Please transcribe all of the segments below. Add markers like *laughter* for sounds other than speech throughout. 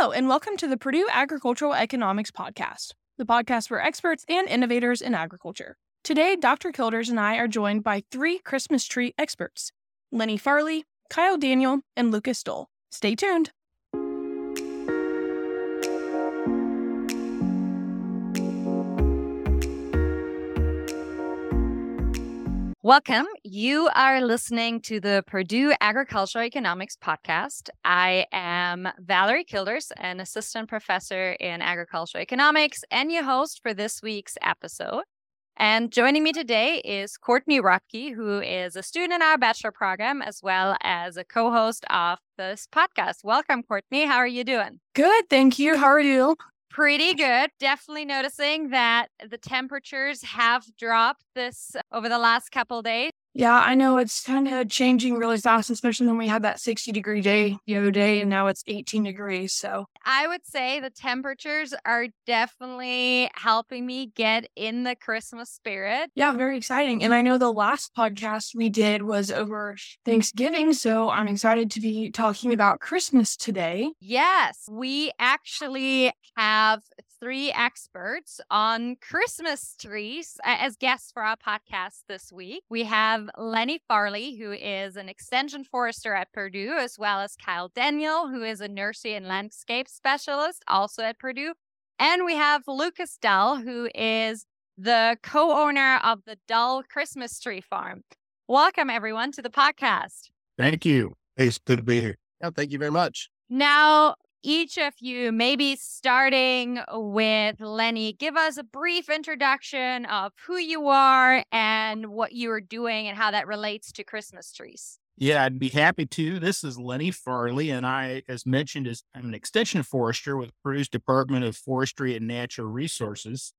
Hello, and welcome to the Purdue Agricultural Economics Podcast, the podcast for experts and innovators in agriculture. Today, Dr. Kilders and I are joined by three Christmas tree experts Lenny Farlee, Kyle Daniel, and Lucas Dull. Stay tuned. Welcome. You are listening to the Purdue Agricultural Economics podcast. I am Valerie Kilders, an assistant professor in agricultural economics and your host for this week's episode. And joining me today is Courtney Rutke, who is a student in our bachelor program as well as a co host of this podcast. Welcome, Courtney. How are you doing? Good, thank you. How are you? Pretty good. Definitely noticing that the temperatures have dropped this over the last couple days. Yeah, I know it's kind of changing really fast, especially when we had that 60 degree day the other day and now it's 18 degrees. So I would say the temperatures are definitely helping me get in the Christmas spirit. Yeah, very exciting. And I know the last podcast we did was over Thanksgiving. So I'm excited to be talking about Christmas today. Yes, we actually have three experts on Christmas trees as guests for our podcast this week. We have Lenny Farlee, who is an extension forester at Purdue, as well as Kyle Daniel, who is a nursery and landscape specialist also at Purdue. And we have Lucas Dull, who is the co owner of the Dull Christmas Tree Farm. Welcome, everyone, to the podcast. Thank you. It's good to be here. Yeah, thank you very much. Now, each of you, maybe starting with Lenny, give us a brief introduction of who you are and what you are doing and how that relates to Christmas trees. Yeah, I'd be happy to. This is Lenny Farlee, and I, as mentioned, is I'm an extension forester with Purdue's Department of Forestry and Natural Resources.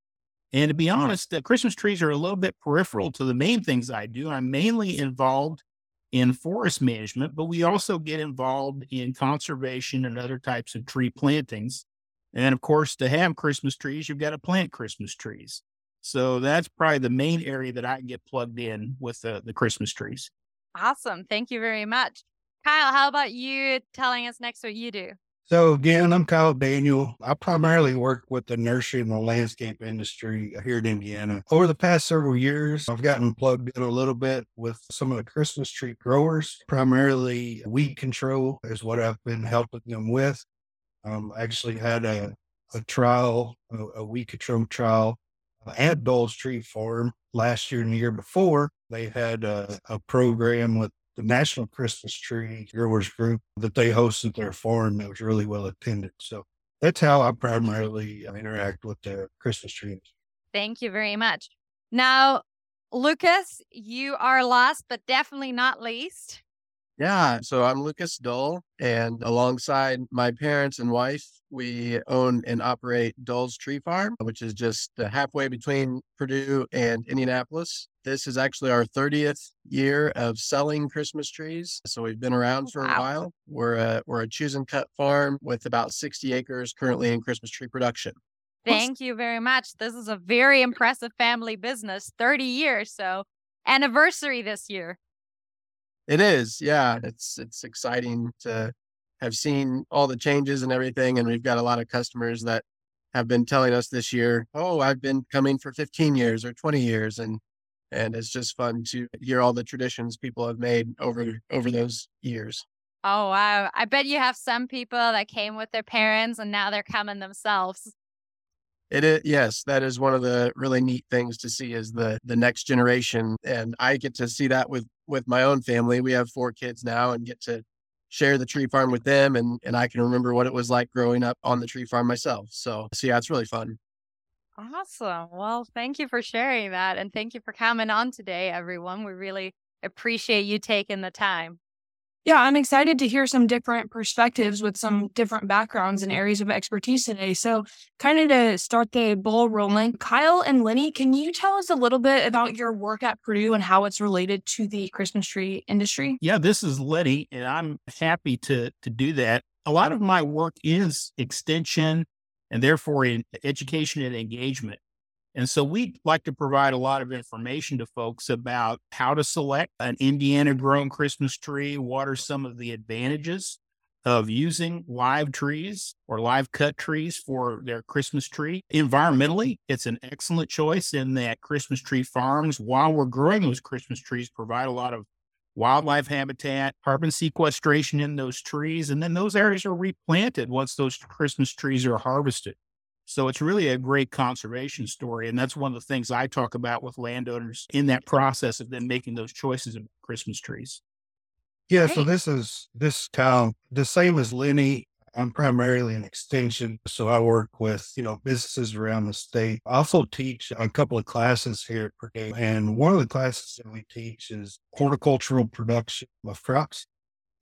And to be honest, the Christmas trees are a little bit peripheral to the main things I do. I'm mainly involved in forest management, but we also get involved in conservation and other types of tree plantings. And of course, to have Christmas trees, you've got to plant Christmas trees. So that's probably the main area that I get plugged in with the, the Christmas trees. Awesome. Thank you very much. Kyle, how about you telling us next what you do? So again, I'm Kyle Daniel. I primarily work with the nursery and the landscape industry here in Indiana. Over the past several years, I've gotten plugged in a little bit with some of the Christmas tree growers. Primarily weed control is what I've been helping them with. Um, I actually had a, a trial, a, a weed control trial at Dull's Tree Farm last year and the year before. They had a, a program with the National Christmas Tree Growers Group that they hosted their farm that was really well attended. So that's how I primarily uh, interact with the Christmas trees. Thank you very much. Now, Lucas, you are last but definitely not least. Yeah, so I'm Lucas Dull, and alongside my parents and wife, we own and operate Dull's Tree Farm, which is just uh, halfway between Purdue and Indianapolis. This is actually our 30th year of selling Christmas trees. So we've been around oh, for a wow. while. We're a, we're a choose and cut farm with about 60 acres currently in Christmas tree production. Thank you very much. This is a very impressive family business, 30 years. So anniversary this year. It is, yeah. It's it's exciting to have seen all the changes and everything, and we've got a lot of customers that have been telling us this year, "Oh, I've been coming for 15 years or 20 years," and and it's just fun to hear all the traditions people have made over over those years. Oh wow! I bet you have some people that came with their parents and now they're coming themselves. It is yes, that is one of the really neat things to see is the the next generation, and I get to see that with with my own family. We have four kids now, and get to share the tree farm with them, and and I can remember what it was like growing up on the tree farm myself. So, so yeah, it's really fun. Awesome. Well, thank you for sharing that, and thank you for coming on today, everyone. We really appreciate you taking the time. Yeah, I'm excited to hear some different perspectives with some different backgrounds and areas of expertise today. So, kind of to start the ball rolling, Kyle and Lenny, can you tell us a little bit about your work at Purdue and how it's related to the Christmas tree industry? Yeah, this is Lenny, and I'm happy to to do that. A lot of my work is extension and therefore in education and engagement. And so we like to provide a lot of information to folks about how to select an Indiana grown Christmas tree. What are some of the advantages of using live trees or live cut trees for their Christmas tree. Environmentally, it's an excellent choice in that Christmas tree farms, while we're growing those Christmas trees, provide a lot of wildlife habitat, carbon sequestration in those trees, and then those areas are replanted once those Christmas trees are harvested. So it's really a great conservation story. And that's one of the things I talk about with landowners in that process of them making those choices of Christmas trees. Yeah, so this is this town, the same as Lenny. I'm primarily an extension, so I work with you know businesses around the state. I also teach a couple of classes here at Purdue, and one of the classes that we teach is horticultural production of crops.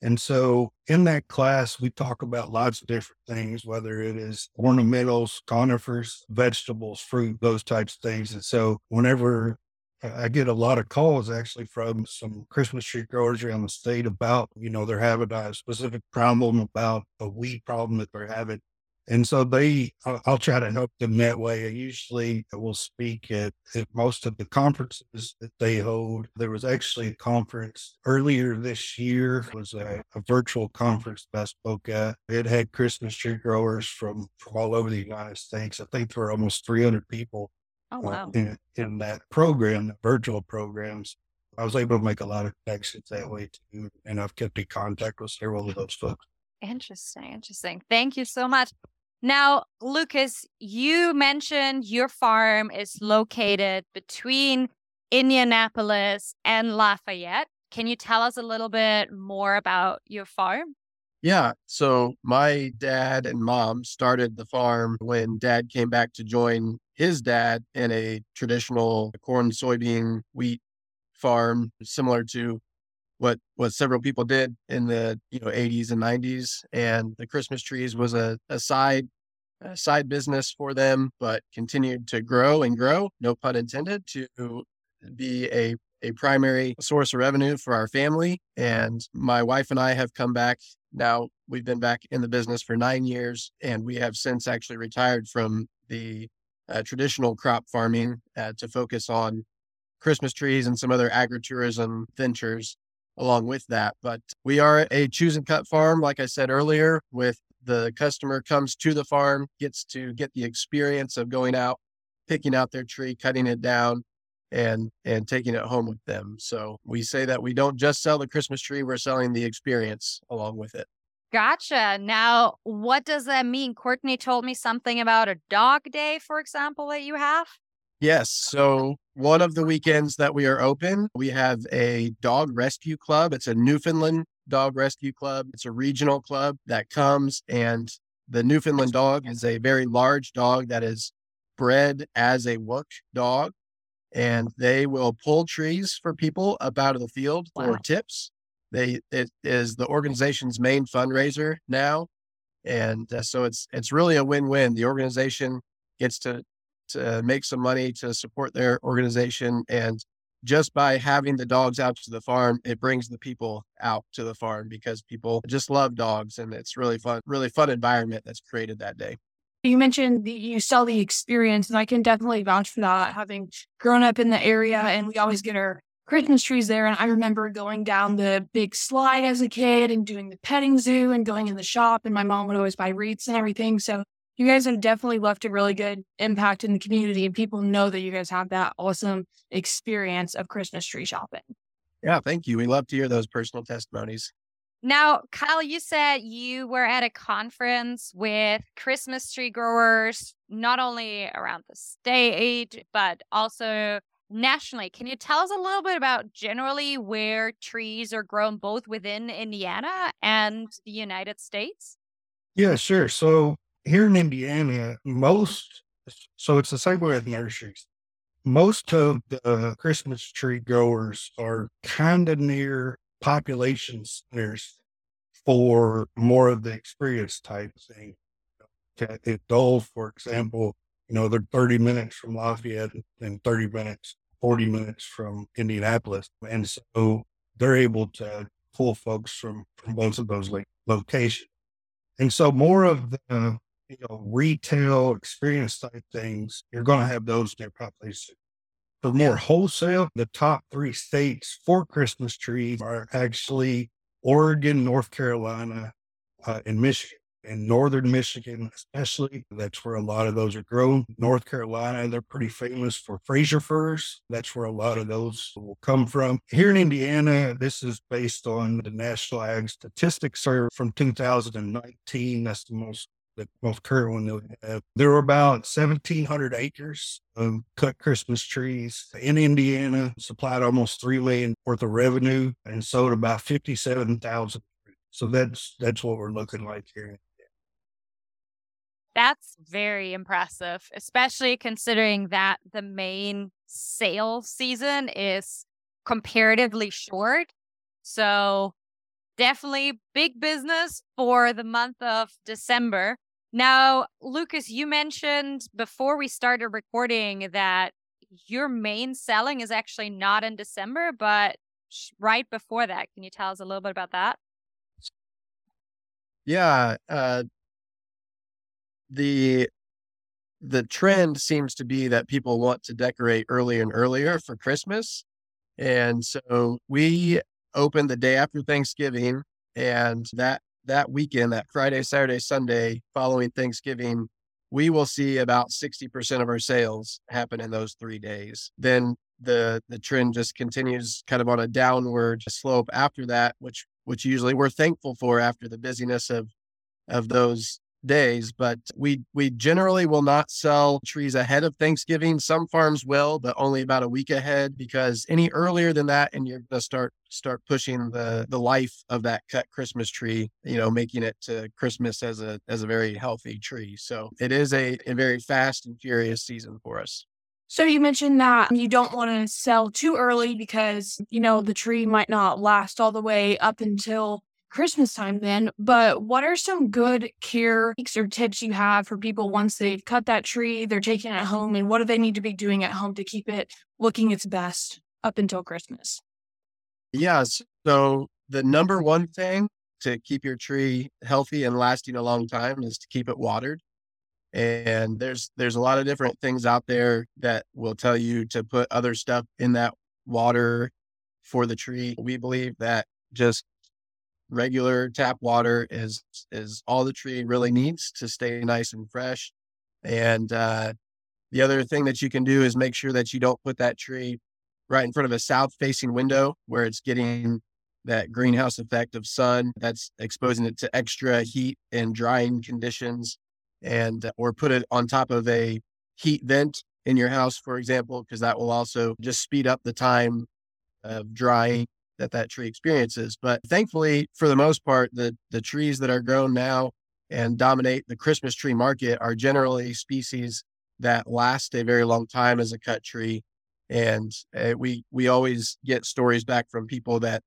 And so in that class, we talk about lots of different things, whether it is ornamentals, conifers, vegetables, fruit, those types of things. And so whenever I get a lot of calls actually from some Christmas tree growers around the state about, you know, they're having a specific problem about a weed problem that they're having. And so they, I'll try to help them that way. I usually will speak at, at most of the conferences that they hold. There was actually a conference earlier this year. It was a, a virtual conference that I spoke at. It had Christmas tree growers from, from all over the United States. I think there were almost 300 people Oh, uh, wow. in, in that program, the virtual programs. I was able to make a lot of connections that way too. And I've kept in contact with several of those folks. Interesting. Interesting. Thank you so much. Now, Lucas, you mentioned your farm is located between Indianapolis and Lafayette. Can you tell us a little bit more about your farm? Yeah. So my dad and mom started the farm when dad came back to join his dad in a traditional corn, soybean, wheat farm, similar to what what several people did in the you know 80s and 90s. And the Christmas trees was a, a side a side business for them, but continued to grow and grow, no pun intended, to be a a primary source of revenue for our family. And my wife and I have come back now. We've been back in the business for nine years, and we have since actually retired from the uh, traditional crop farming uh, to focus on Christmas trees and some other agritourism ventures along with that. But we are a choose and cut farm, like I said earlier, with the customer comes to the farm, gets to get the experience of going out, picking out their tree, cutting it down, and and taking it home with them. So we say that we don't just sell the Christmas tree, we're selling the experience along with it. Gotcha. Now, what does that mean? Courtney told me something about a dog day, for example, that you have. Yes. So one of the weekends that we are open, we have a dog rescue club. It's a Newfoundland dog rescue club. It's a regional club that comes and the Newfoundland dog is a very large dog that is bred as a work dog and they will pull trees for people up out of the field Wow. for tips. They it is the organization's main fundraiser now, and uh, so it's it's really a win-win. The organization gets to to make some money to support their organization, and just by having the dogs out to the farm, it brings the people out to the farm because people just love dogs, and it's really fun, really fun environment that's created that day. You mentioned you sell the experience, and I can definitely vouch for that. Having grown up in the area, and we always get our Christmas trees there. And I remember going down the big slide as a kid and doing the petting zoo and going in the shop. And my mom would always buy wreaths and everything. So you guys have definitely left a really good impact in the community, and people know that you guys have that awesome experience of Christmas tree shopping. Yeah, thank you. We love to hear those personal testimonies. Now, Kyle, you said you were at a conference with Christmas tree growers, not only around the state, but also nationally. Can you tell us a little bit about generally where trees are grown both within Indiana and the United States? Yeah, sure. So here in Indiana, most, so it's the same way with nurseries. Most of the Christmas tree growers are kind of near population centers for more of the experience type thing. At Dull, for example, you know, they're 30 minutes from Lafayette and 30 minutes, 40 minutes from Indianapolis. And so they're able to pull folks from, from both of those lo- locations. And so more of the you know retail experience type things, you're going to have those in your population. For more wholesale, the top three states for Christmas trees are actually Oregon, North Carolina, uh, in Michigan. In northern Michigan, especially, that's where a lot of those are grown. North Carolina, they're pretty famous for Fraser firs. That's where a lot of those will come from. Here in Indiana, this is based on the National Ag Statistics Survey from 2019. That's the most the most current one that we have. There were about 1,700 acres of cut Christmas trees in Indiana, supplied almost three million worth of revenue, and sold about 57,000. So that's that's what we're looking like here. That's very impressive, especially considering that the main sale season is comparatively short. So definitely big business for the month of December. Now, Lucas, you mentioned before we started recording that your main selling is actually not in December, but right before that. Can you tell us a little bit about that? Yeah, uh, the the trend seems to be that people want to decorate earlier and earlier for Christmas. And so we open the day after Thanksgiving and that that weekend, that Friday, Saturday, Sunday following Thanksgiving, we will see about 60% of our sales happen in those 3 days. Then the the trend just continues kind of on a downward slope after that, which which usually we're thankful for after the busyness of of those days, but we we generally will not sell trees ahead of Thanksgiving. Some farms will, but only about a week ahead because any earlier than that and you're going to start start pushing the the life of that cut Christmas tree, you know, making it to Christmas as a as a very healthy tree. So it is a, a very fast and furious season for us. So you mentioned that you don't want to sell too early because, you know, the tree might not last all the way up until Christmas time then, but what are some good care or tips you have for people once they've cut that tree, they're taking it home, and what do they need to be doing at home to keep it looking its best up until Christmas? Yes. So the number one thing to keep your tree healthy and lasting a long time is to keep it watered. And there's there's a lot of different things out there that will tell you to put other stuff in that water for the tree. We believe that just regular tap water is is all the tree really needs to stay nice and fresh. And uh, the other thing that you can do is make sure that you don't put that tree right in front of a south facing window where it's getting that greenhouse effect of sun that's exposing it to extra heat and drying conditions and uh, or put it on top of a heat vent in your house for example because that will also just speed up the time of drying that that tree experiences. But thankfully, for the most part, the the trees that are grown now and dominate the Christmas tree market are generally species that last a very long time as a cut tree. And uh, we we always get stories back from people that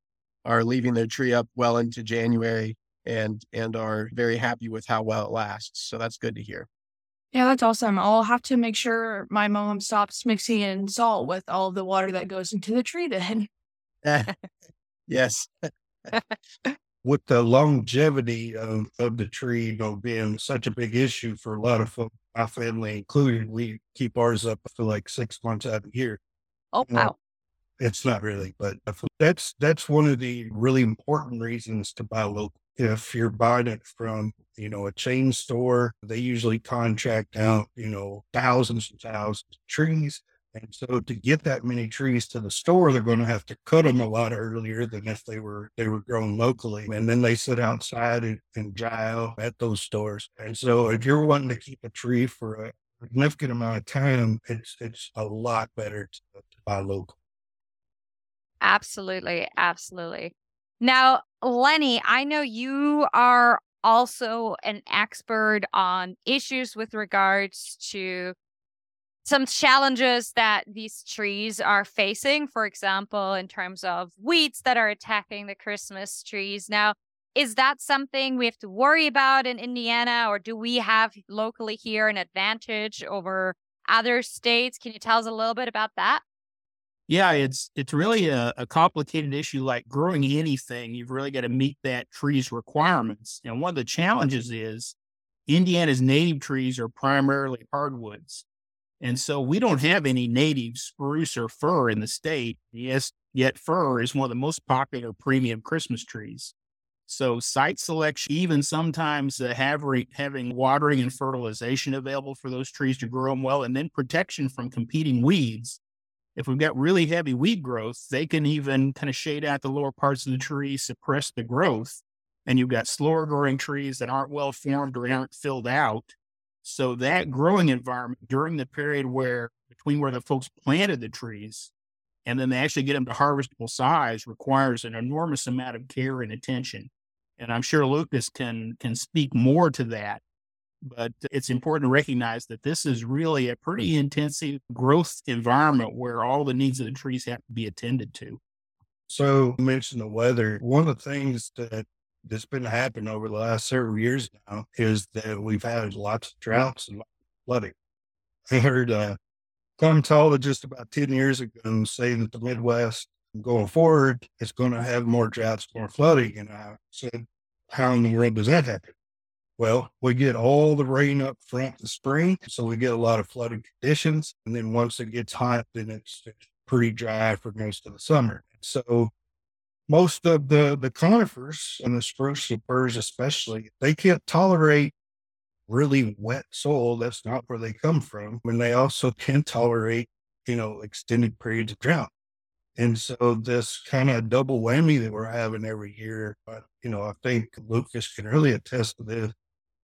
are leaving their tree up well into January and and are very happy with how well it lasts. So that's good to hear. Yeah, that's awesome. I'll have to make sure my mom stops mixing in salt with all the water that goes into the tree then. *laughs* yes. *laughs* With the longevity of, of the tree, you know, being such a big issue for a lot of folks, my family included, we keep ours up for like six months out of the year. Oh wow. It's not really, but that's that's one of the really important reasons to buy local. If you're buying it from, you know, a chain store, they usually contract out, you know, thousands and thousands of trees. And so to get that many trees to the store, they're going to have to cut them a lot earlier than if they were they were grown locally. And then they sit outside and, and dry out at those stores. And so if you're wanting to keep a tree for a significant amount of time, it's it's a lot better to, to buy local. Absolutely. Absolutely. Now, Lenny, I know you are also an expert on issues with regards to some challenges that these trees are facing, for example, in terms of weeds that are attacking the Christmas trees. Now, is that something we have to worry about in Indiana, or do we have locally here an advantage over other states? Can you tell us a little bit about that? Yeah, it's it's really a, a complicated issue. Like growing anything, you've really got to meet that tree's requirements. And one of the challenges is Indiana's native trees are primarily hardwoods. And so we don't have any native spruce or fir in the state. Yes, yet fir is one of the most popular premium Christmas trees. So site selection, even sometimes uh, having, having watering and fertilization available for those trees to grow them well, and then protection from competing weeds. If we've got really heavy weed growth, they can even kind of shade out the lower parts of the tree, suppress the growth. And you've got slower growing trees that aren't well formed or aren't filled out. So that growing environment during the period where between where the folks planted the trees and then they actually get them to harvestable size requires an enormous amount of care and attention and I'm sure Lucas can can speak more to that. But it's important to recognize that this is really a pretty intensive growth environment where all the needs of the trees have to be attended to. So you mentioned the weather. One of the things that that's been happening over the last several years now is that we've had lots of droughts and flooding. I heard uh, climatologist about 10 years ago say that the Midwest going forward, is going to have more droughts, more flooding. And I said, how in the world does that happen? Well, we get all the rain up front in the spring, so we get a lot of flooding conditions. And then once it gets hot, then it's pretty dry for most of the summer. So most of the, the conifers and the spruce and firs especially, they can't tolerate really wet soil. That's not where they come from. And they also can tolerate, you know, extended periods of drought. And so this kind of double whammy that we're having every year, but you know, I think Lucas can really attest to this.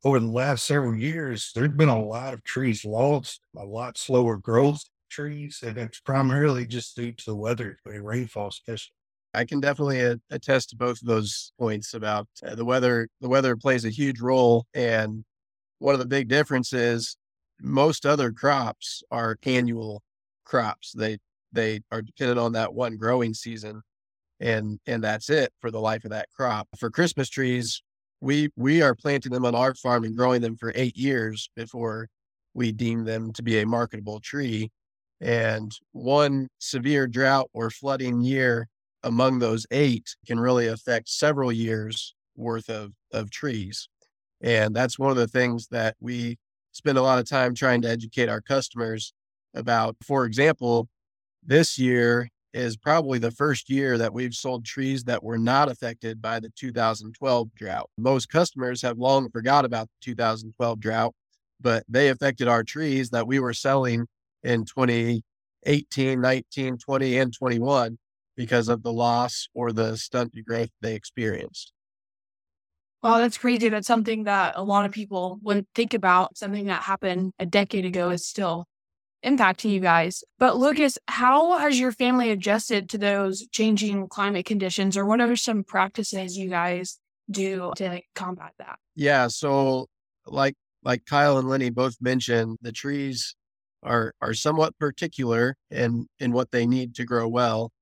Over the last several years, there's been a lot of trees lost, a lot slower growth trees, and it's primarily just due to the weather rainfall especially. I can definitely attest to both of those points about uh, the weather. The weather plays a huge role, and one of the big differences, most other crops are annual crops. They they are dependent on that one growing season and and that's it for the life of that crop. For Christmas trees, we we are planting them on our farm and growing them for 8 years before we deem them to be a marketable tree. And one severe drought or flooding year among those 8 can really affect several years worth of of trees. And that's one of the things that we spend a lot of time trying to educate our customers about. For example, this year is probably the first year that we've sold trees that were not affected by the 2012 drought. Most customers have long forgot about the 2012 drought, but they affected our trees that we were selling in 2018, 19, 20, and 21 because of the loss or the stunted growth they experienced. Wow, that's crazy. That's something that a lot of people wouldn't think about. Something that happened a decade ago is still impacting you guys. But Lucas, how has your family adjusted to those changing climate conditions, or what are some practices you guys do to combat that? Yeah, so like like Kyle and Lenny both mentioned, the trees are are somewhat particular in in what they need to grow well.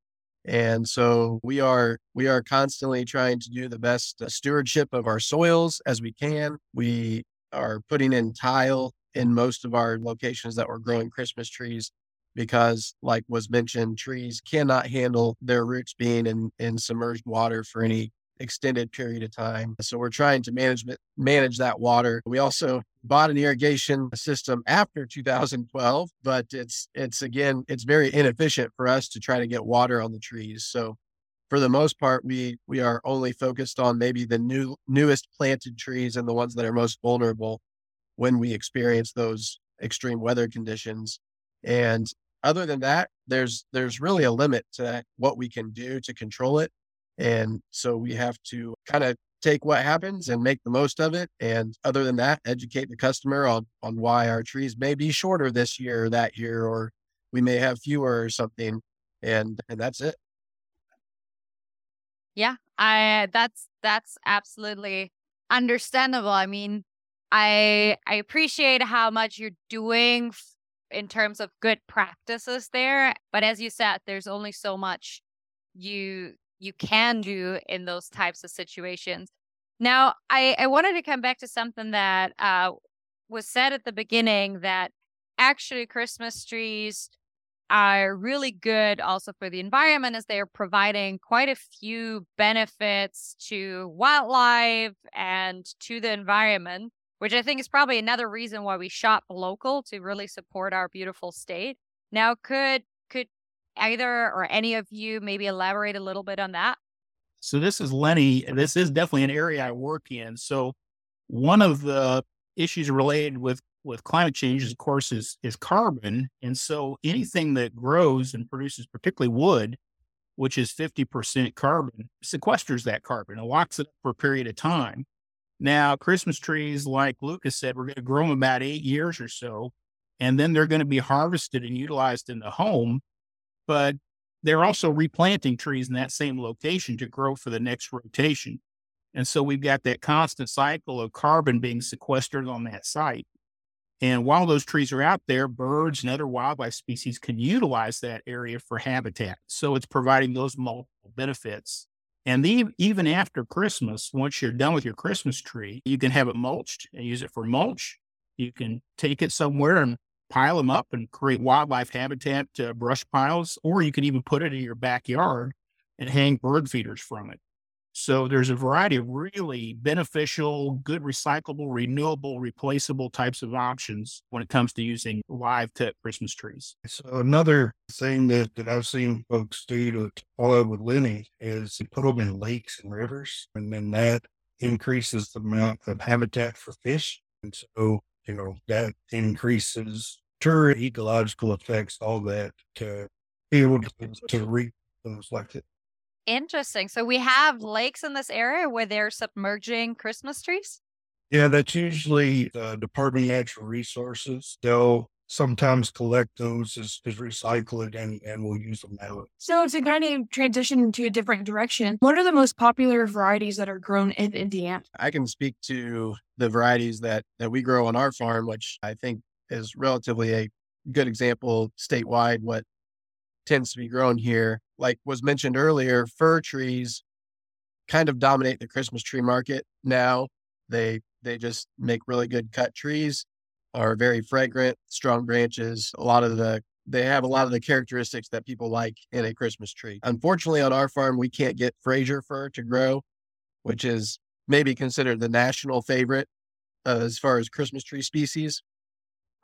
And so we are we are constantly trying to do the best uh, stewardship of our soils as we can. We are putting in tile in most of our locations that we're growing Christmas trees because, like was mentioned, trees cannot handle their roots being in, in submerged water for any extended period of time. So we're trying to manage manage that water. We also bought an irrigation system after 2012, but it's it's again it's very inefficient for us to try to get water on the trees. So for the most part, we we are only focused on maybe the new newest planted trees and the ones that are most vulnerable when we experience those extreme weather conditions. And other than that, there's there's really a limit to what we can do to control it. And so we have to kind of take what happens and make the most of it. And other than that, educate the customer on on why our trees may be shorter this year or that year, or we may have fewer or something. And and that's it. Yeah, I that's that's absolutely understandable. I mean, I I appreciate how much you're doing in terms of good practices there, but as you said, there's only so much you you can do in those types of situations. Now, I I wanted to come back to something that uh, was said at the beginning that actually Christmas trees are really good also for the environment as they are providing quite a few benefits to wildlife and to the environment which I think is probably another reason why we shop local to really support our beautiful state. Now, could could either or any of you maybe elaborate a little bit on that? So this is Lenny. This is definitely an area I work in. So one of the issues related with with climate change, of course, is is carbon. And so anything that grows and produces, particularly wood, which is 50% carbon, sequesters that carbon and locks it up for a period of time. Now, Christmas trees, like Lucas said, we're going to grow them about eight years or so, and then they're going to be harvested and utilized in the home. But they're also replanting trees in that same location to grow for the next rotation. And so we've got that constant cycle of carbon being sequestered on that site. And while those trees are out there, birds and other wildlife species can utilize that area for habitat. So it's providing those multiple benefits. And the, even after Christmas, once you're done with your Christmas tree, you can have it mulched and use it for mulch. You can take it somewhere and pile them up and create wildlife habitat uh, brush piles, or you can even put it in your backyard and hang bird feeders from it. So there's a variety of really beneficial, good recyclable, renewable, replaceable types of options when it comes to using live tip Christmas trees. So another thing that, that I've seen folks do to follow with Lenny is put them in lakes and rivers, and then that increases the amount of habitat for fish. And so, you know, that increases tour ecological effects, all that to be able to, to *laughs* reap things like that. Interesting. So we have lakes in this area where they're submerging Christmas trees? Yeah, that's usually the Department of Natural Resources. They'll sometimes collect those as, as recycled and, and we'll use them that way. So to kind of transition into a different direction, what are the most popular varieties that are grown in Indiana? I can speak to the varieties that that we grow on our farm, which I think is relatively a good example statewide what tends to be grown here. Like was mentioned earlier, fir trees kind of dominate the Christmas tree market now. They they just make really good cut trees, are very fragrant, strong branches. A lot of the they have a lot of the characteristics that people like in a Christmas tree. Unfortunately, on our farm, we can't get Fraser fir to grow, which is maybe considered the national favorite uh, as far as Christmas tree species.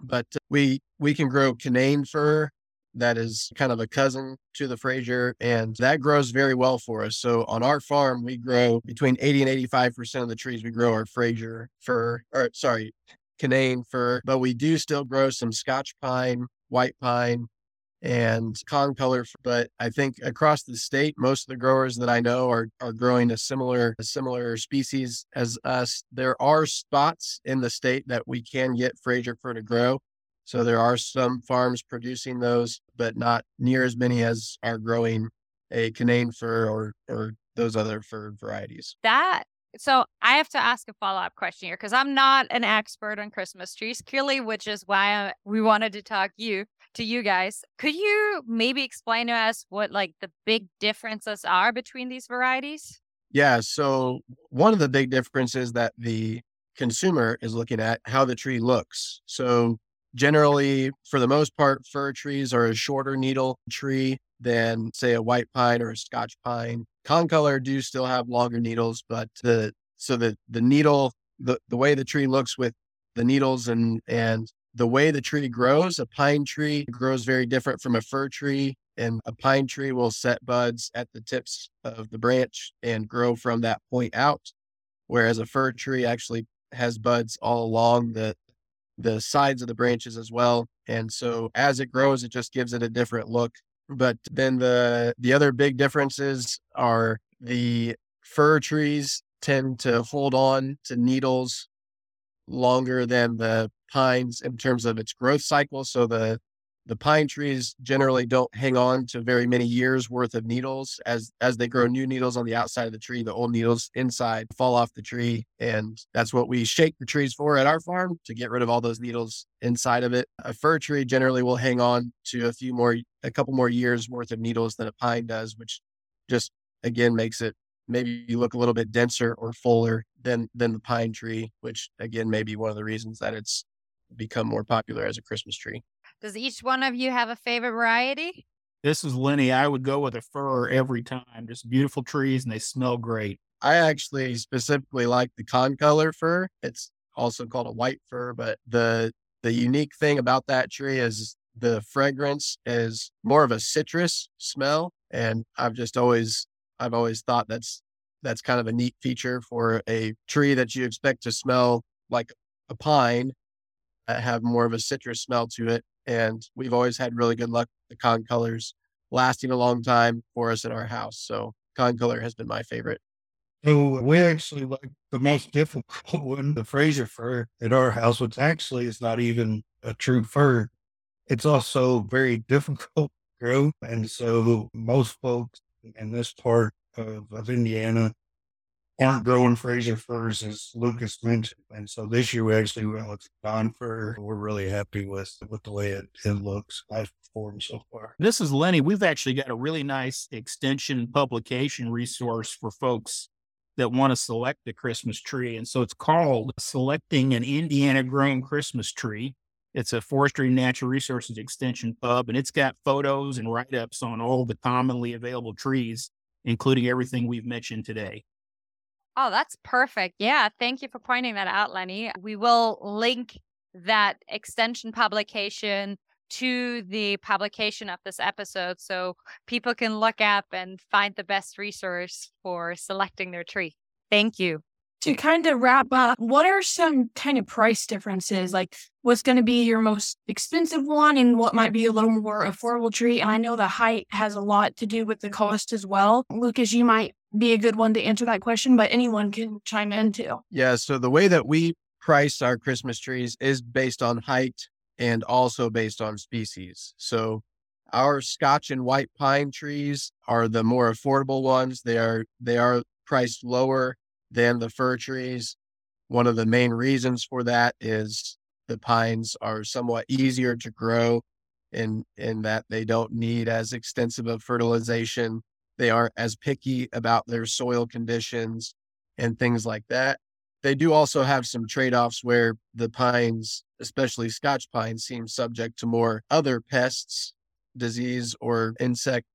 But we we can grow Canaan fir, that is kind of a cousin to the Fraser, and that grows very well for us. So on our farm, we grow between 80 and 85% of the trees we grow are Fraser fir, or sorry, Canaan fir, but we do still grow some Scotch pine, white pine, and concolor. But I think across the state, most of the growers that I know are are growing a similar a similar species as us. There are spots in the state that we can get Fraser fir to grow. So there are some farms producing those, but not near as many as are growing a Canaan fir or or those other fir varieties. That so I have to ask a follow up question here because I'm not an expert on Christmas trees, clearly, which is why I, we wanted to talk you to you guys. Could you maybe explain to us what like the big differences are between these varieties? Yeah. So one of the big differences that the consumer is looking at how the tree looks. So generally, for the most part, fir trees are a shorter needle tree than say a white pine or a Scotch pine. Concolor do still have longer needles, but the so the the needle the the way the tree looks with the needles and and the way the tree grows, a pine tree grows very different from a fir tree. And a pine tree will set buds at the tips of the branch and grow from that point out. Whereas a fir tree actually has buds all along the the sides of the branches as well. And so as it grows, it just gives it a different look. But then the the other big differences are the fir trees tend to hold on to needles longer than the pines in terms of its growth cycle. So the the pine trees uh-huh. generally don't hang on to very many years worth of needles. As as they grow new needles on the outside of the tree the old needles inside fall off the tree and that's what we shake the trees for at our farm to get rid of all those needles inside of it. A fir tree generally will hang on to a few more a couple more years worth of needles than a pine does which just again makes it maybe you look a little bit denser or fuller than than the pine tree which again may be one of the reasons that it's become more popular as a Christmas tree. Does each one of you have a favorite variety? This is Lenny. I would go with a fir every time. Just beautiful trees and they smell great. I actually specifically like the concolor fir. It's also called a white fir, but the the unique thing about that tree is the fragrance is more of a citrus smell. And I've just always I've always thought that's that's kind of a neat feature for a tree that you expect to smell like a pine, uh, have more of a citrus smell to it. And we've always had really good luck the concolors lasting a long time for us in our house. So concolor has been my favorite. So we actually like the most difficult *laughs* one, the Fraser fir at our house, which actually is not even a true fir. It's also very difficult *laughs* to grow. And so most folks in this part of, of Indiana aren't growing Fraser firs, as Lucas mentioned. And so this year we actually went with Don fir. We're really happy with with the way it, it looks. I've performed so far. This is Lenny. We've actually got a really nice extension publication resource for folks that want to select a Christmas tree. And so it's called Selecting an Indiana Grown Christmas Tree. It's a Forestry and Natural Resources Extension pub, and it's got photos and write ups on all the commonly available trees, including everything we've mentioned today. Oh, that's perfect. Yeah. Thank you for pointing that out, Lenny. We will link that extension publication to the publication of this episode so people can look up and find the best resource for selecting their tree. Thank you. To kind of wrap up, what are some kind of price differences? Like what's going to be your most expensive one and what might be a little more affordable tree? And I know the height has a lot to do with the cost as well. Lucas, you might be a good one to answer that question, but anyone can chime in too. Yeah. So the way that we price our Christmas trees is based on height and also based on species. So our Scotch and white pine trees are the more affordable ones. They are they are priced lower than the fir trees. One of the main reasons for that is the pines are somewhat easier to grow in in that they don't need as extensive of fertilization. They aren't as picky about their soil conditions and things like that. They do also have some trade-offs where the pines, especially Scotch pines, seem subject to more other pests, disease or insect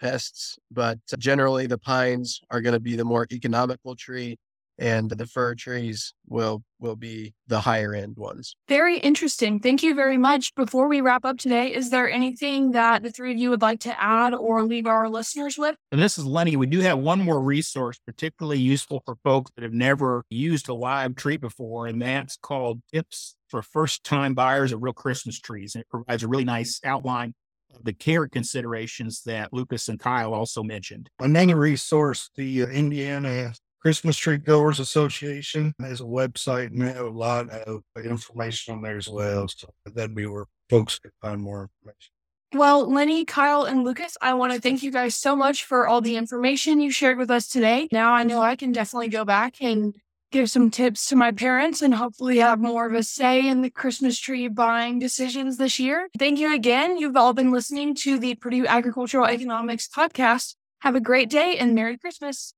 pests, but generally the pines are going to be the more economical tree and the fir trees will will be the higher end ones. Very interesting. Thank you very much. Before we wrap up today, is there anything that the three of you would like to add or leave our listeners with? And this is Lenny. We do have one more resource particularly useful for folks that have never used a live tree before, and that's called Tips for First Time Buyers of Real Christmas Trees. And it provides a really nice outline of the care considerations that Lucas and Kyle also mentioned. Another resource, the uh, Indiana Christmas Tree Growers Association has a website and they have a lot of information on there as well. So that'd be where folks can find more information. Well, Lenny, Kyle, and Lucas, I want to thank you guys so much for all the information you shared with us today. Now I know I can definitely go back and give some tips to my parents and hopefully have more of a say in the Christmas tree buying decisions this year. Thank you again. You've all been listening to the Purdue Agricultural Economics podcast. Have a great day and Merry Christmas.